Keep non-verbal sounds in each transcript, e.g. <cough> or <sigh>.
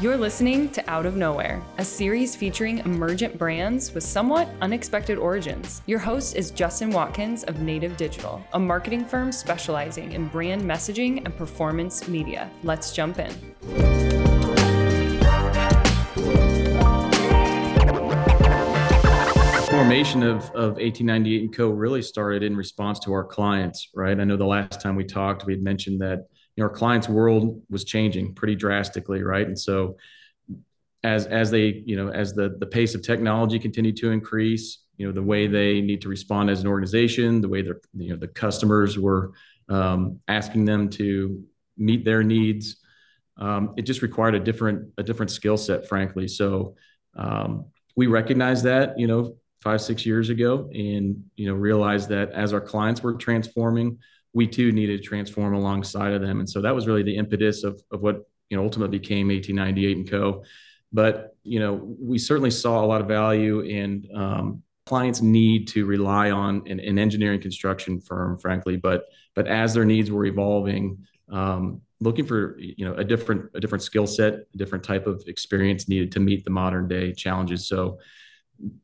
You're listening to Out of Nowhere, a series featuring emergent brands with somewhat unexpected origins. Your host is Justin Watkins of Native Digital, a marketing firm specializing in brand messaging and performance media. Let's jump in. formation of, of 1898 and co really started in response to our clients right i know the last time we talked we had mentioned that you know, our clients' world was changing pretty drastically, right? And so as as they, you know, as the the pace of technology continued to increase, you know, the way they need to respond as an organization, the way their you know the customers were um, asking them to meet their needs, um, it just required a different a different skill set, frankly. So um, we recognized that, you know, five six years ago, and you know, realized that as our clients were transforming we too needed to transform alongside of them. And so that was really the impetus of, of what, you know, ultimately became 1898 and Co. But, you know, we certainly saw a lot of value in um, clients need to rely on an, an, engineering construction firm, frankly. But, but as their needs were evolving, um, looking for, you know, a different, a different skill set, a different type of experience needed to meet the modern day challenges. So,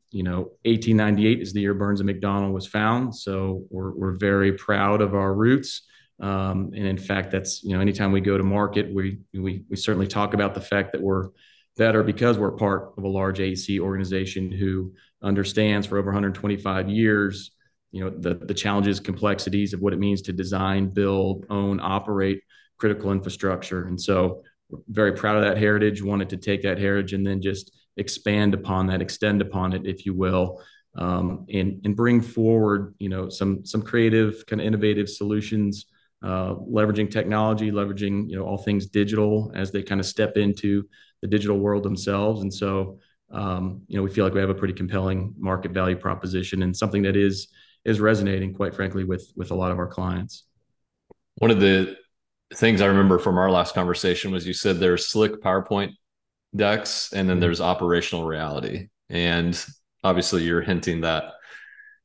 you know, 1898 is the year Burns and McDonnell was found. So we're, we're very proud of our roots. Um, and in fact, that's, you know, anytime we go to market, we, we, we certainly talk about the fact that we're better because we're part of a large AEC organization who understands for over 125 years, you know, the, the challenges, complexities of what it means to design, build, own, operate critical infrastructure. And so we're very proud of that heritage, wanted to take that heritage and then just expand upon that, extend upon it, if you will, um, and and bring forward you know some some creative kind of innovative solutions, uh, leveraging technology, leveraging you know all things digital as they kind of step into the digital world themselves, and so. Um, you know, we feel like we have a pretty compelling market value proposition and something that is is resonating, quite frankly, with with a lot of our clients. One of the things I remember from our last conversation was you said there's slick PowerPoint decks and then mm-hmm. there's operational reality. And obviously you're hinting that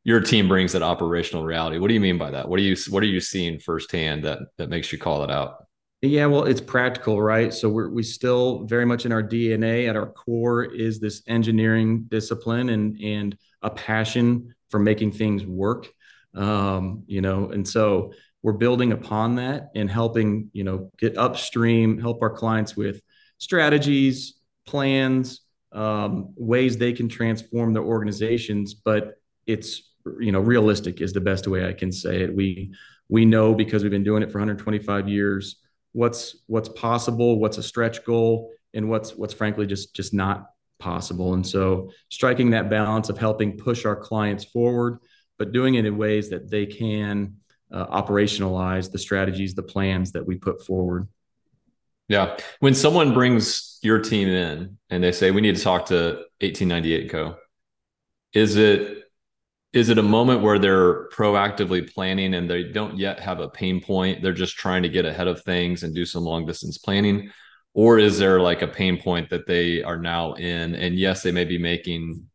your team brings that operational reality. What do you mean by that? What are you what are you seeing firsthand that that makes you call it out? Yeah well it's practical right? So we're we still very much in our dna at our core is this engineering discipline and and a passion for making things work. Um, you know and so we're building upon that and helping you know get upstream help our clients with strategies, plans, um, ways they can transform their organizations. But it's you know realistic is the best way I can say it. We we know because we've been doing it for 125 years what's what's possible, what's a stretch goal, and what's what's frankly just just not possible. And so striking that balance of helping push our clients forward, but doing it in ways that they can uh, operationalize the strategies, the plans that we put forward. Yeah. When someone brings your team in and they say we need to talk to 1898 Co, is it is it a moment where they're proactively planning and they don't yet have a pain point? They're just trying to get ahead of things and do some long distance planning? Or is there like a pain point that they are now in? And yes, they may be making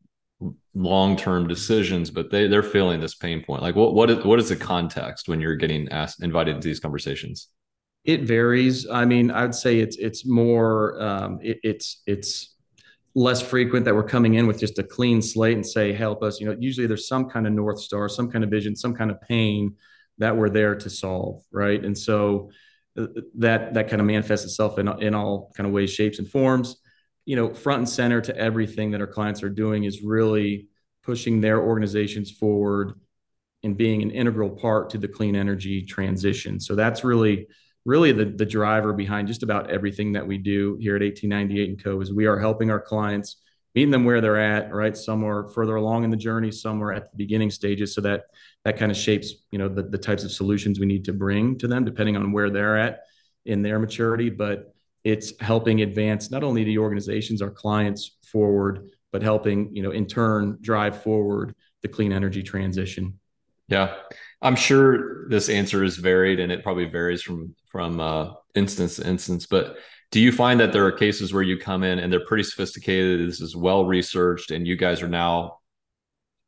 long term decisions, but they, they're feeling this pain point. Like what what is what is the context when you're getting asked invited into these conversations? It varies. I mean, I'd say it's it's more um, it, it's it's less frequent that we're coming in with just a clean slate and say, help us. You know, usually there's some kind of north star, some kind of vision, some kind of pain that we're there to solve, right? And so uh, that that kind of manifests itself in in all kind of ways, shapes, and forms. You know, front and center to everything that our clients are doing is really pushing their organizations forward and being an integral part to the clean energy transition. So that's really really the, the driver behind just about everything that we do here at 1898 and co is we are helping our clients meeting them where they're at right? Some are further along in the journey some are at the beginning stages. So that that kind of shapes you know the, the types of solutions we need to bring to them depending on where they're at in their maturity. But it's helping advance not only the organizations our clients forward but helping you know in turn drive forward the clean energy transition. Yeah. I'm sure this answer is varied and it probably varies from from uh, instance to instance. But do you find that there are cases where you come in and they're pretty sophisticated? This is well researched, and you guys are now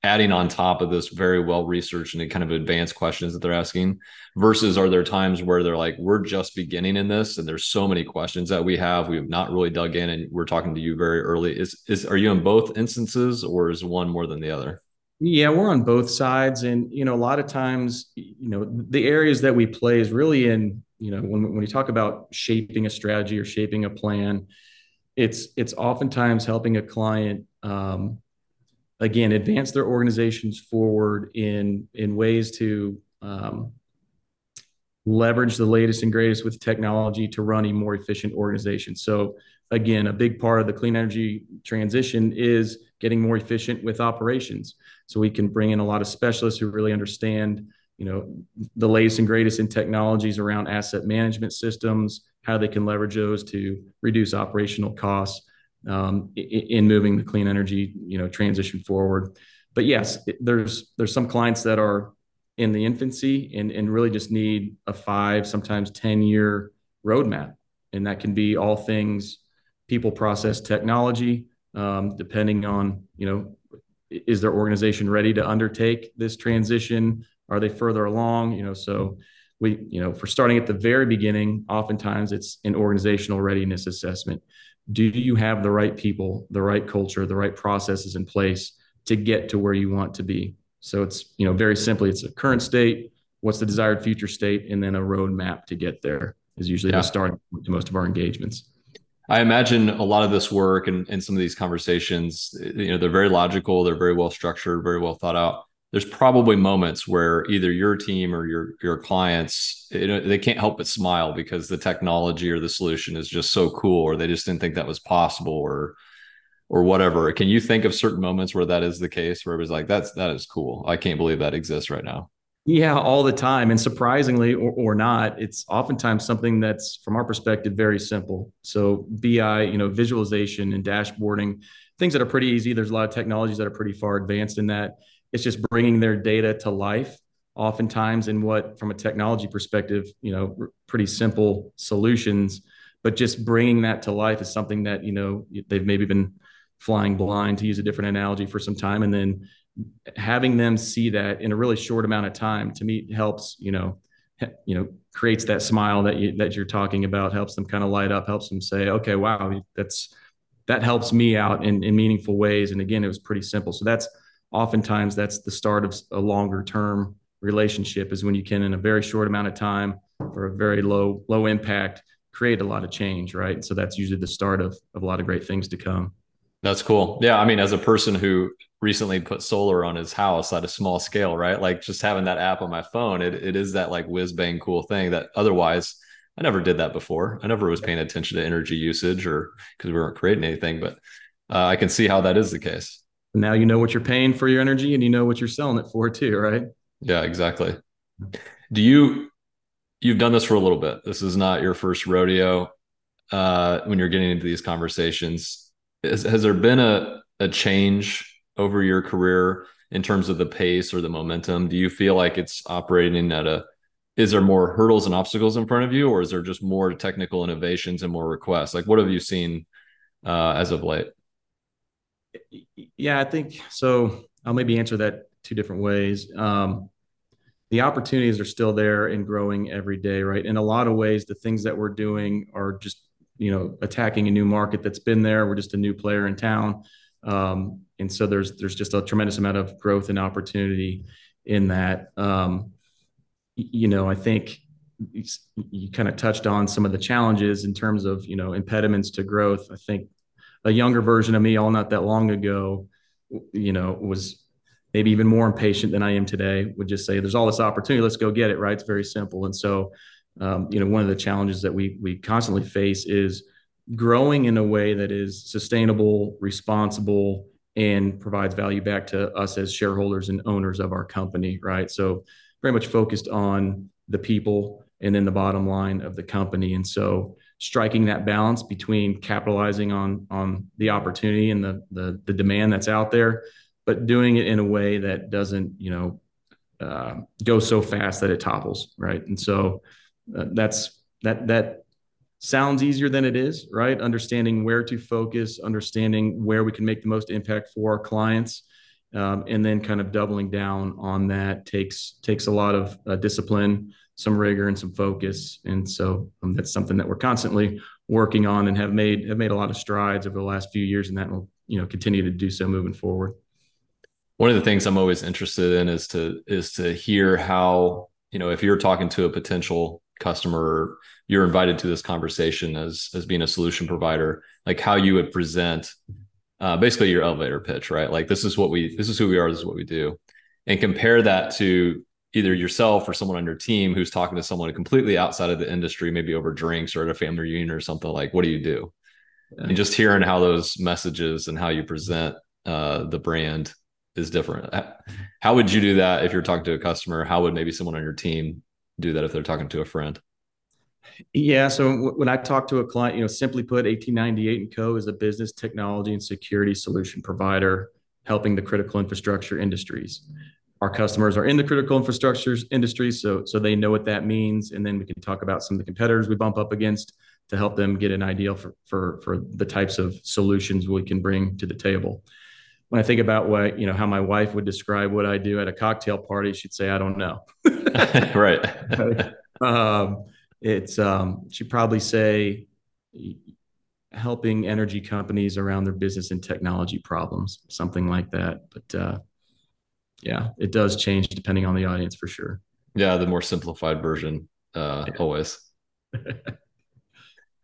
adding on top of this very well researched and kind of advanced questions that they're asking versus are there times where they're like we're just beginning in this and there's so many questions that we have we have not really dug in and we're talking to you very early is is are you in both instances or is one more than the other yeah we're on both sides and you know a lot of times you know the areas that we play is really in you know when, when you talk about shaping a strategy or shaping a plan it's it's oftentimes helping a client um, again advance their organizations forward in in ways to um, leverage the latest and greatest with technology to run a more efficient organization. So again a big part of the clean energy transition is getting more efficient with operations. So we can bring in a lot of specialists who really understand you know the latest and greatest in technologies around asset management systems how they can leverage those to reduce operational costs um, in moving the clean energy you know transition forward. But yes, there's there's some clients that are in the infancy and, and really just need a five, sometimes 10 year roadmap. And that can be all things people process technology, um, depending on, you know, is their organization ready to undertake this transition? Are they further along? You know, so we, you know, for starting at the very beginning, oftentimes it's an organizational readiness assessment do you have the right people, the right culture, the right processes in place to get to where you want to be? So it's, you know, very simply, it's a current state, what's the desired future state, and then a roadmap to get there is usually yeah. the start to most of our engagements. I imagine a lot of this work and, and some of these conversations, you know, they're very logical, they're very well structured, very well thought out there's probably moments where either your team or your your clients you know, they can't help but smile because the technology or the solution is just so cool or they just didn't think that was possible or or whatever. Can you think of certain moments where that is the case where it was like that's that is cool. I can't believe that exists right now. Yeah all the time and surprisingly or, or not it's oftentimes something that's from our perspective very simple. So bi you know visualization and dashboarding things that are pretty easy. There's a lot of technologies that are pretty far advanced in that it's just bringing their data to life oftentimes in what from a technology perspective you know pretty simple solutions. But just bringing that to life is something that you know they've maybe been flying blind to use a different analogy for some time. And then having them see that in a really short amount of time to me helps you know you know creates that smile that you that you're talking about helps them kind of light up helps them say okay wow that's that helps me out in, in meaningful ways. And again it was pretty simple. So that's oftentimes that's the start of a longer term relationship is when you can in a very short amount of time for a very low low impact create a lot of change right? So that's usually the start of, of a lot of great things to come. That's cool. Yeah i mean as a person who recently put solar on his house at a small scale right? Like just having that app on my phone it, it is that like whiz bang cool thing that otherwise i never did that before. I never was paying attention to energy usage or because we weren't creating anything but uh, i can see how that is the case now you know what you're paying for your energy and you know what you're selling it for too, right? Yeah, exactly. Do you you've done this for a little bit. This is not your first rodeo uh, when you're getting into these conversations. Has, has there been a, a change over your career in terms of the pace or the momentum? Do you feel like it's operating at a is there more hurdles and obstacles in front of you, or is there just more technical innovations and more requests? Like, what have you seen uh, as of late? Yeah, I think so. I'll maybe answer that two different ways. Um, the opportunities are still there and growing every day, right? In a lot of ways, the things that we're doing are just, you know, attacking a new market that's been there. We're just a new player in town. Um, and so there's there's just a tremendous amount of growth and opportunity in that. Um, you know, I think you kind of touched on some of the challenges in terms of you know impediments to growth. I think a younger version of me all not that long ago, you know, was maybe even more impatient than I am today, would just say, there's all this opportunity, let's go get it, right? It's very simple. And so, um, you know, one of the challenges that we we constantly face is growing in a way that is sustainable, responsible, and provides value back to us as shareholders and owners of our company, right? So very much focused on the people and then the bottom line of the company. And so striking that balance between capitalizing on on the opportunity and the the, the demand that's out there, but doing it in a way that doesn't you know uh, go so fast that it topples, right? And so uh, that's that that sounds easier than it is, right? Understanding where to focus, understanding where we can make the most impact for our clients, um, and then kind of doubling down on that takes takes a lot of uh, discipline, some rigor, and some focus. And so um, that's something that we're constantly working on and have made have made a lot of strides over the last few years, and that will you know continue to do so moving forward. One of the things I'm always interested in is to is to hear how you know if you're talking to a potential customer you're invited to this conversation as as being a solution provider like how you would present uh, basically your elevator pitch, right? Like this is what we, this is who we are, this is what we do, and compare that to either yourself or someone on your team who's talking to someone completely outside of the industry, maybe over drinks or at a family reunion or something. Like, what do you do? Yeah. And just hearing how those messages and how you present uh, the brand is different. How would you do that if you're talking to a customer? How would maybe someone on your team do that if they're talking to a friend? Yeah. So when I talk to a client, you know, simply put, 1898 and Co. is a business technology and security solution provider helping the critical infrastructure industries. Our customers are in the critical infrastructure industry, so so they know what that means, and then we can talk about some of the competitors we bump up against to help them get an idea for for for the types of solutions we can bring to the table. When I think about what you know how my wife would describe what I do at a cocktail party, she'd say, "I don't know." <laughs> <laughs> right. um, it's um, she'd probably say helping energy companies around their business and technology problems, something like that. But uh, yeah, it does change depending on the audience for sure. Yeah, the more simplified version, uh, yeah. always. <laughs>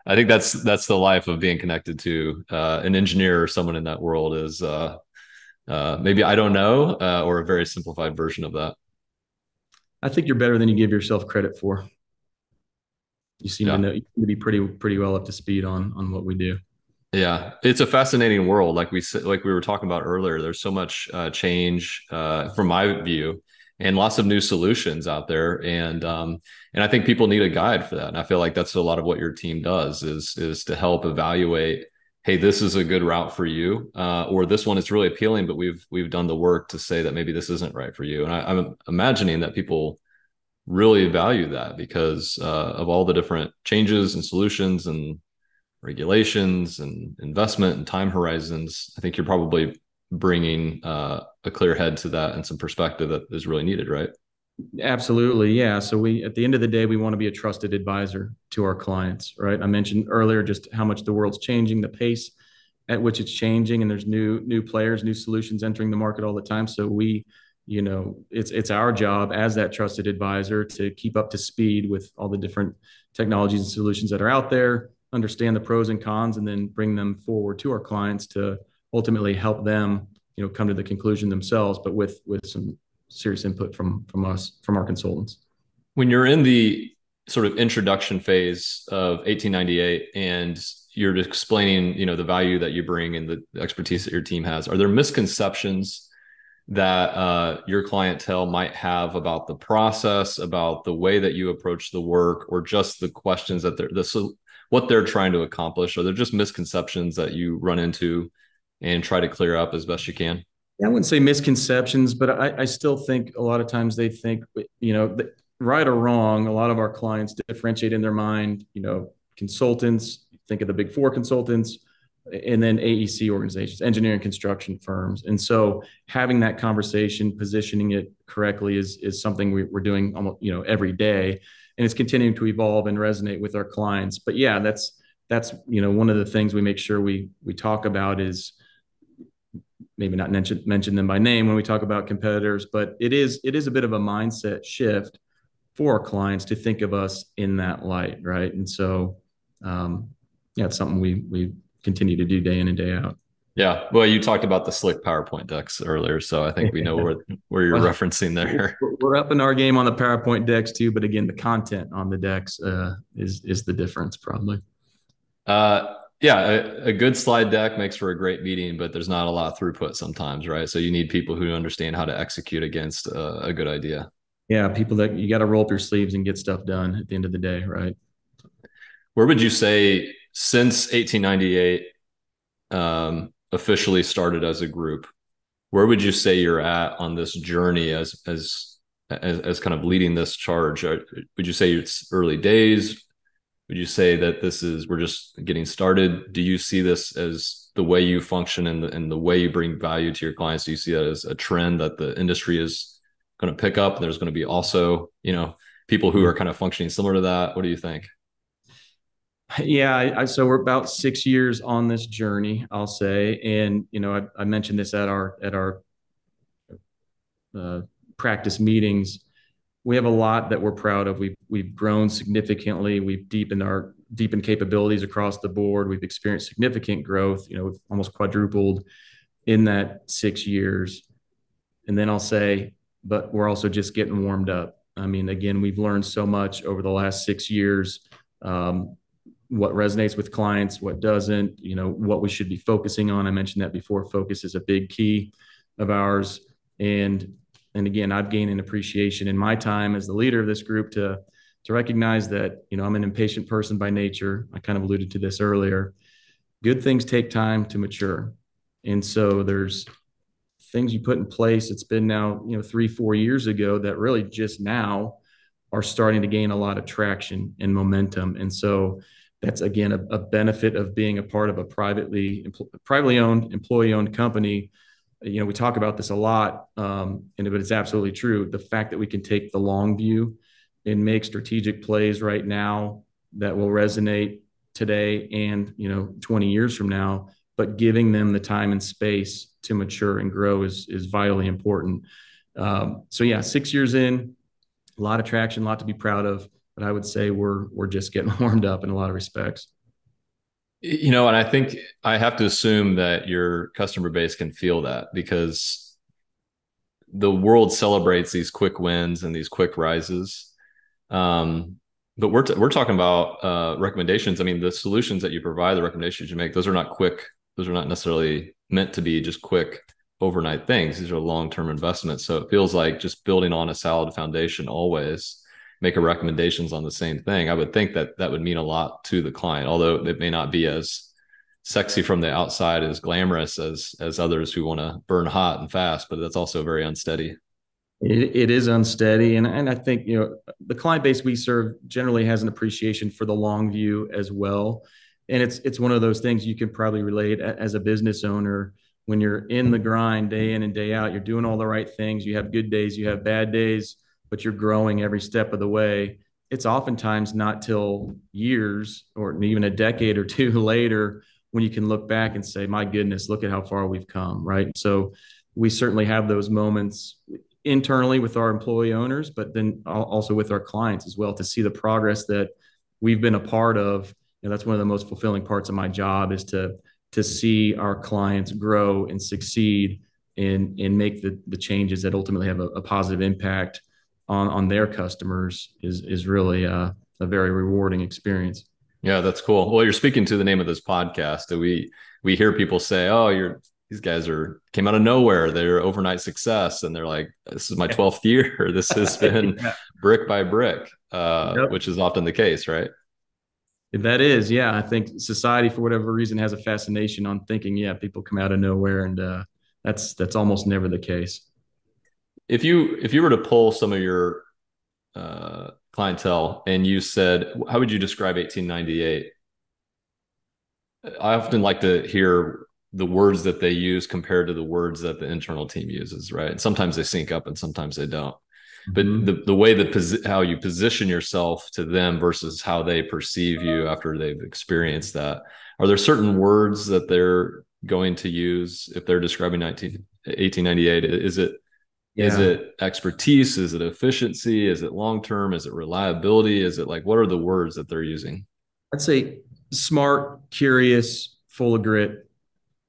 I think that's that's the life of being connected to uh, an engineer or someone in that world is uh, uh, maybe I don't know uh, or a very simplified version of that. I think you're better than you give yourself credit for you seem yeah. to know you seem to be pretty pretty well up to speed on on what we do. Yeah, it's a fascinating world. Like we like we were talking about earlier. There's so much uh, change uh, from my view, and lots of new solutions out there. And um, and I think people need a guide for that. And I feel like that's a lot of what your team does is is to help evaluate. Hey, this is a good route for you, uh, or this one is really appealing, but we've we've done the work to say that maybe this isn't right for you. And I, I'm imagining that people really value that because uh, of all the different changes and solutions and regulations and investment and time horizons. I think you're probably bringing uh, a clear head to that and some perspective that is really needed, right? Absolutely. Yeah. So we, at the end of the day, we want to be a trusted advisor to our clients, right? I mentioned earlier just how much the world's changing, the pace at which it's changing, and there's new new players, new solutions entering the market all the time. So we you know it's it's our job as that trusted advisor to keep up to speed with all the different technologies and solutions that are out there understand the pros and cons and then bring them forward to our clients to ultimately help them you know come to the conclusion themselves but with with some serious input from from us from our consultants. When you're in the sort of introduction phase of 1898 and you're explaining you know the value that you bring and the expertise that your team has are there misconceptions that uh, your clientele might have about the process, about the way that you approach the work, or just the questions that they're the what they're trying to accomplish? Are there just misconceptions that you run into and try to clear up as best you can? I wouldn't say misconceptions, but I, I still think a lot of times they think, you know, right or wrong, a lot of our clients differentiate in their mind, you know, consultants, think of the big four consultants, and then AEC organizations, engineering construction firms. And so having that conversation, positioning it correctly is, is something we, are doing almost, you know, every day. And it's continuing to evolve and resonate with our clients. But yeah, that's, that's, you know, one of the things we make sure we, we talk about is maybe not mention, mention them by name when we talk about competitors, but it is, it is a bit of a mindset shift for our clients to think of us in that light. Right. And so, um, yeah, it's something we, we continue to do day in and day out. Yeah. Well, you talked about the slick PowerPoint decks earlier, so I think we know where <laughs> where you're well, referencing there. We're up in our game on the PowerPoint decks too, but again, the content on the decks uh, is is the difference probably. Uh, yeah, a, a, good slide deck makes for a great meeting, but there's not a lot of throughput sometimes, right? So you need people who understand how to execute against a, a good idea. Yeah, people that you got to roll up your sleeves and get stuff done at the end of the day, right? Where would you say since 1898 um, officially started as a group, where would you say you're at on this journey as as as, as kind of leading this charge? Would you say it's early days? Would you say that this is we're just getting started? Do you see this as the way you function and the, and the way you bring value to your clients? Do you see that as a trend that the industry is going to pick up? There's going to be also, you know, people who are kind of functioning similar to that. What do you think? Yeah, I, so we're about six years on this journey, I'll say, and you know, I, I mentioned this at our at our uh, practice meetings. We have a lot that we're proud of. We've we've grown significantly. We've deepened our deepened capabilities across the board. We've experienced significant growth. You know, we've almost quadrupled in that six years. And then I'll say, but we're also just getting warmed up. I mean, again, we've learned so much over the last six years. Um, what resonates with clients, what doesn't, you know, what we should be focusing on. I mentioned that before. Focus is a big key of ours. And and again, I've gained an appreciation in my time as the leader of this group to to recognize that you know I'm an impatient person by nature. I kind of alluded to this earlier. Good things take time to mature, and so there's things you put in place. It's been now you know three four years ago that really just now are starting to gain a lot of traction and momentum, and so that's again a, a benefit of being a part of a privately privately owned employee owned company. You know we talk about this a lot um, and but it's absolutely true. The fact that we can take the long view and make strategic plays right now that will resonate today and you know 20 years from now but giving them the time and space to mature and grow is is vitally important. Um, so yeah six years in a lot of traction a lot to be proud of but i would say we're we're just getting <laughs> warmed up in a lot of respects you know and i think i have to assume that your customer base can feel that because the world celebrates these quick wins and these quick rises um, but we're, t- we're talking about uh, recommendations. I mean, the solutions that you provide, the recommendations you make, those are not quick. Those are not necessarily meant to be just quick overnight things. These are long term investments. So it feels like just building on a solid foundation always make a recommendations on the same thing. I would think that that would mean a lot to the client, although it may not be as sexy from the outside as glamorous as as others who want to burn hot and fast, but that's also very unsteady. It, it is unsteady, and and I think you know the client base we serve generally has an appreciation for the long view as well, and it's it's one of those things you can probably relate as a business owner when you're in the grind day in and day out. You're doing all the right things. You have good days, you have bad days, but you're growing every step of the way. It's oftentimes not till years or even a decade or two <laughs> later when you can look back and say, "My goodness, look at how far we've come!" Right. So we certainly have those moments internally with our employee owners, but then also with our clients as well to see the progress that we've been a part of. Know, that's one of the most fulfilling parts of my job is to to see our clients grow and succeed and and make the the changes that ultimately have a, a positive impact on on their customers is is really a, a very rewarding experience. Yeah, that's cool. Well, you're speaking to the name of this podcast. We we hear people say, "Oh, you're these guys are came out of nowhere. They're overnight success, and they're like, "This is my twelfth year. <laughs> This has <laughs> been yeah. brick by brick," uh, yep. which is often the case, right? That is, yeah. I think society, for whatever reason, has a fascination on thinking, yeah, people come out of nowhere, and uh, that's that's almost never the case. If you if you were to pull some of your uh, clientele and you said, how would you describe 1898? I often like to hear the words that they use compared to the words that the internal team uses, right? And sometimes they sync up and sometimes they don't. But mm-hmm. the, the way that posi- how you position yourself to them versus how they perceive you after they've experienced that, are there certain words that they're going to use if they're describing 19, 1898? Is it yeah. is it expertise? Is it efficiency? Is it long term? Is it reliability? Is it like what are the words that they're using? I'd say smart, curious, full of grit,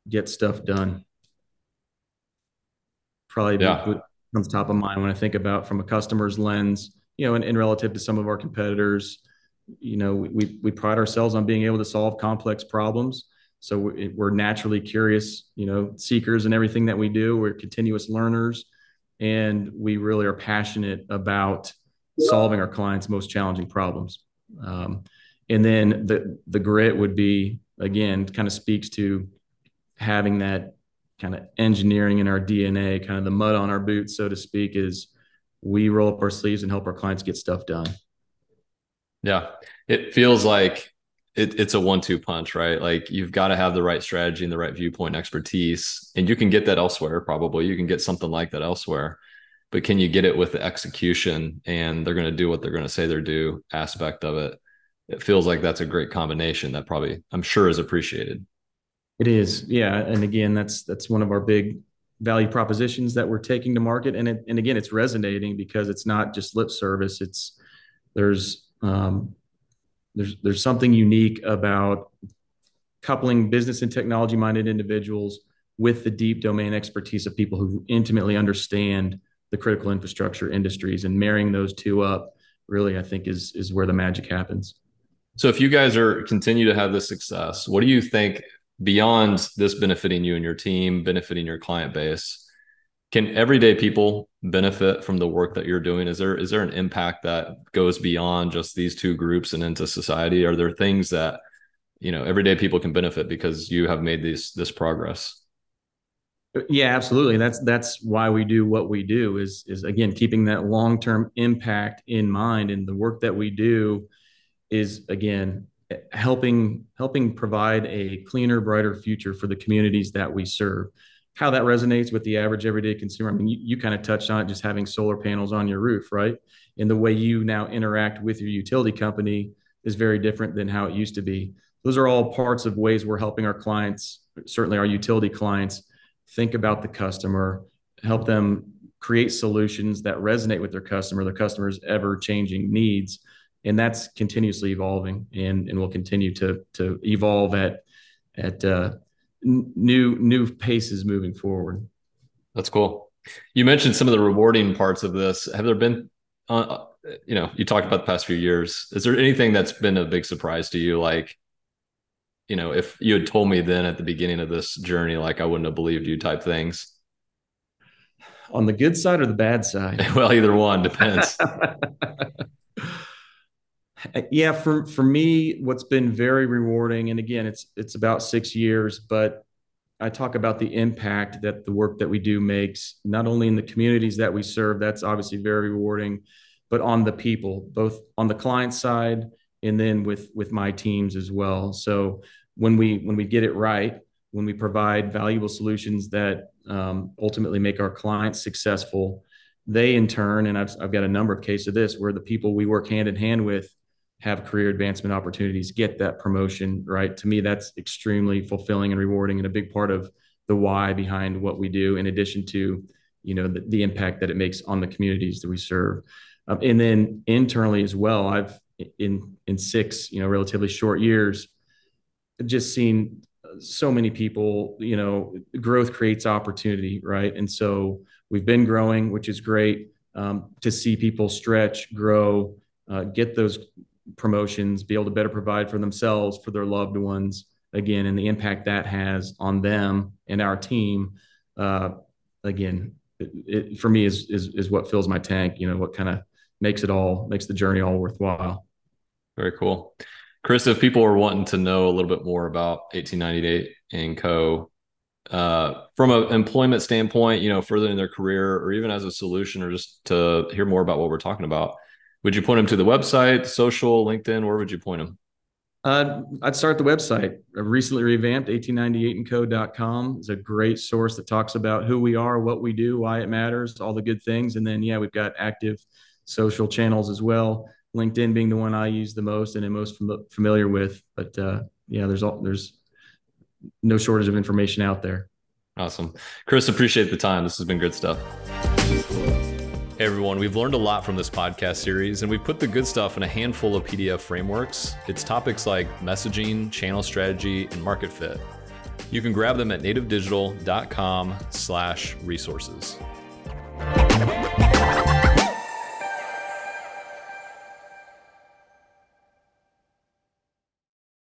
get stuff done. Probably yeah. comes top of mind when I think about from a customer's lens, you know, and, and relative to some of our competitors, you know, we, we pride ourselves on being able to solve complex problems. So we're naturally curious, you know, seekers in everything that we do. We're continuous learners, and we really are passionate about solving our clients' most challenging problems. Um, and then the the grit would be again kind of speaks to having that kind of engineering in our DNA, kind of the mud on our boots, so to speak, is we roll up our sleeves and help our clients get stuff done. Yeah. It feels like it, it's a one-two punch, right? Like you've got to have the right strategy and the right viewpoint and expertise, and you can get that elsewhere. Probably you can get something like that elsewhere, but can you get it with the execution and they're going to do what they're going to say they're do aspect of it? It feels like that's a great combination that probably I'm sure is appreciated. It is, yeah, and again, that's that's one of our big value propositions that we're taking to market, and it, and again, it's resonating because it's not just lip service. It's there's um, there's there's something unique about coupling business and technology minded individuals with the deep domain expertise of people who intimately understand the critical infrastructure industries and marrying those two up really i think is is where the magic happens. So if you guys are continue to have this success what do you think beyond this benefiting you and your team benefiting your client base can everyday people benefit from the work that you're doing? Is there is there an impact that goes beyond just these two groups and into society? Are there things that you know everyday people can benefit because you have made these this progress? Yeah absolutely. That's that's why we do what we do is is again keeping that long-term impact in mind. And the work that we do is again helping helping provide a cleaner brighter future for the communities that we serve how that resonates with the average everyday consumer. I mean, you, you kind of touched on it, just having solar panels on your roof, right? And the way you now interact with your utility company is very different than how it used to be. Those are all parts of ways we're helping our clients, certainly our utility clients, think about the customer, help them create solutions that resonate with their customer, their customer's ever changing needs. And that's continuously evolving and, and will continue to, to evolve at, at uh, new new paces moving forward. That's cool. You mentioned some of the rewarding parts of this. Have there been, uh, uh, you know, you talked about the past few years. Is there anything that's been a big surprise to you? Like, you know, if you had told me then at the beginning of this journey, like I wouldn't have believed you type things. On the good side or the bad side? <laughs> well, either one depends. <laughs> yeah for for me what's been very rewarding and again it's it's about six years but i talk about the impact that the work that we do makes not only in the communities that we serve that's obviously very rewarding but on the people both on the client side and then with with my teams as well. So when we when we get it right when we provide valuable solutions that um, ultimately make our clients successful they in turn and I've, I've got a number of cases of this where the people we work hand in hand with have career advancement opportunities, get that promotion, right? To me, that's extremely fulfilling and rewarding and a big part of the why behind what we do, in addition to, you know, the, the impact that it makes on the communities that we serve. Um, and then internally as well, I've in in six, you know, relatively short years, just seen so many people, you know, growth creates opportunity, right? And so we've been growing, which is great. Um, to see people stretch, grow, uh, get those promotions, be able to better provide for themselves, for their loved ones, again, and the impact that has on them and our team. Uh, again, it, it, for me is, is is what fills my tank. You know, what kind of makes it all makes the journey all worthwhile. Very cool, Chris. If people are wanting to know a little bit more about 1898 and Co. Uh, from an employment standpoint, you know, further in their career, or even as a solution, or just to hear more about what we're talking about, would you point them to the website, social, LinkedIn? Where would you point them? Uh, I'd start the website. I recently revamped 1898andco.com. It's a great source that talks about who we are, what we do, why it matters, all the good things. And then, yeah, we've got active social channels as well. LinkedIn being the one I use the most and am most fam- familiar with. But uh, yeah, there's all, there's no shortage of information out there. Awesome, Chris. Appreciate the time. This has been good stuff. Everyone, we've learned a lot from this podcast series, and we've put the good stuff in a handful of PDF frameworks. It's topics like messaging, channel strategy, and market fit. You can grab them at nativedigital.com slash resources.